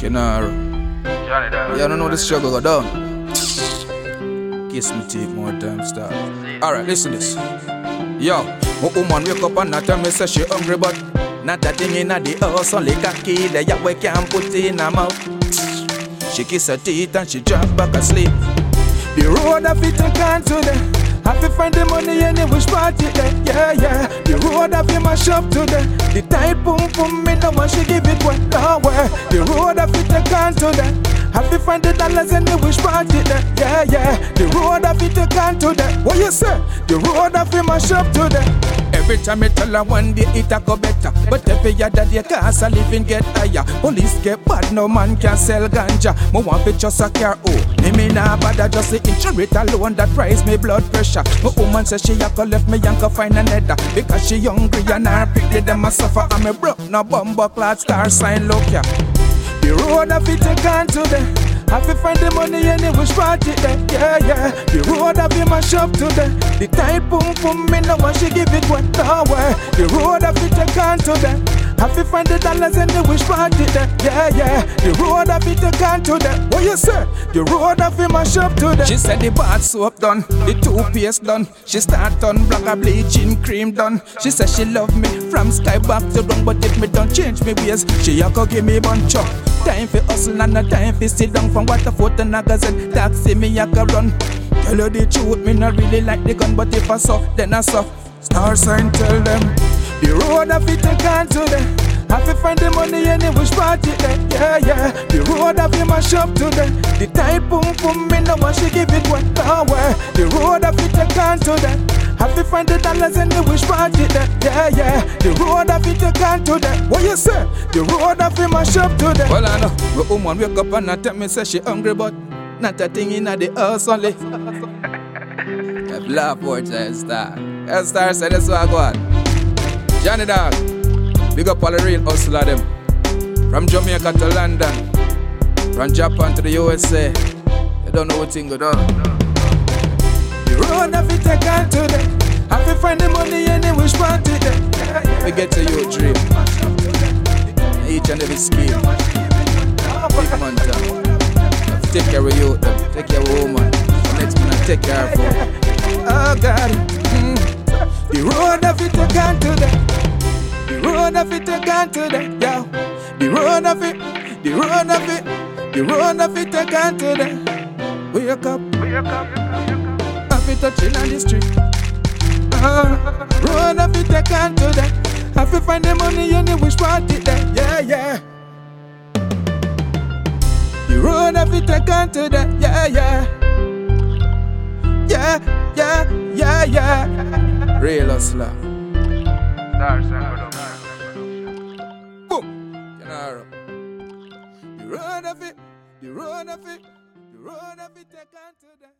Kenaro. Yeah, I don't know the struggle go down. Kiss me teeth more time, start. Alright, listen this. Yo, my woman wake up and not tell me say she hungry, but not that thing inna the house, only cocky there ya we can't put in her mouth. She kiss her teeth and she drop back asleep. The road I fit take on today. Have to find the money any which party yeah, yeah. The road I fit mash up today. The tight boom boom, me no want she give it one nowhere. The road I fit take on today. Have to find the dollars any which party there, yeah, yeah. The road I fit take on today. What you say? The road I fit mash up today. Every time me tell her one day it a go better. But every other day cost a living get higher. Police get bad, no man can sell ganja. Me want fi just a car, oh. Me me nah bother just the insurance alone that rise me blood pressure. My woman say she a go left me and go find another Because she hungry and her pick them a suffer. And me broke no bumbo clot Star Syne look ya The road a fi take on today have to find the money any which party there, yeah, yeah. The road have been mash up today. The tight boom boom, me no want she give it one nowhere. The road have to take on today. Have to find the dollars any which party there, yeah, yeah. The road have to take on today. What you say? The road have been mash up today. She said the bath soap done, the toothpaste done. She start on black a bleaching cream done. She said she love me from sky back to down, but if me don't change me ways, she a go give me bunch up. Time for hustle and no time for sit down from what a photo magazine. Taxi me a go run. Tell you the truth, me not really like the gun, but if I saw, then I saw. Star Syne tell them the road I fit take on today. Have to find the money any which party there, yeah, yeah. The road have been mash up today. The tight boom boom, me no want she give it one nowhere. The road have fit take on today. Have to find the dollars any which party there, yeah, yeah. The road have fit take on today. What you say? The road have been mash up today. Well, I know. My woman wake up and I tell me say she hungry, but not a thing inna the house only. Have laugh words and star. Star said that's what I got. Johnny Dog, big up all the real hustler them. From Jamaica to London, from Japan to the USA. You don't know what thing go down. To the money any which party there. We get to your dream. Each and every scheme. Big man. Take care of you, take care of woman. Next man take care of her. Oh God. Mm. The road of it take on today. The road of it take on today, yo. The road of it, the road of it, the road of it take on today. Wake up, wake up, have it touching on the street. Uh, road of it take on today. Have to find the money in the wish party there, yeah, yeah. The road of it take on today, yeah, yeah. Yeah, yeah, yeah, yeah. Real hustler. Boom. Kenaro. The road of it, the road of it, the road of it take on today.